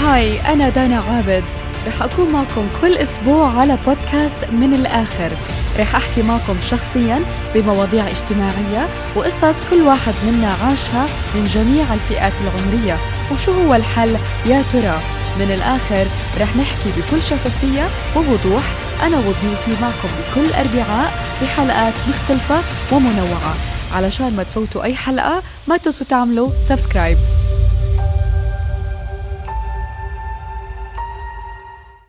هاي أنا دانا عابد. رح أكون معكم كل أسبوع على بودكاست من الآخر. رح أحكي معكم شخصيا بمواضيع اجتماعية وقصص كل واحد منا عاشها من جميع الفئات العمرية. وشو هو الحل؟ يا ترى. من الآخر رح نحكي بكل شفافية ووضوح أنا وضيوفي معكم بكل أربعاء بحلقات مختلفة ومنوعة. علشان ما تفوتوا أي حلقة ما تنسوا تعملوا سبسكرايب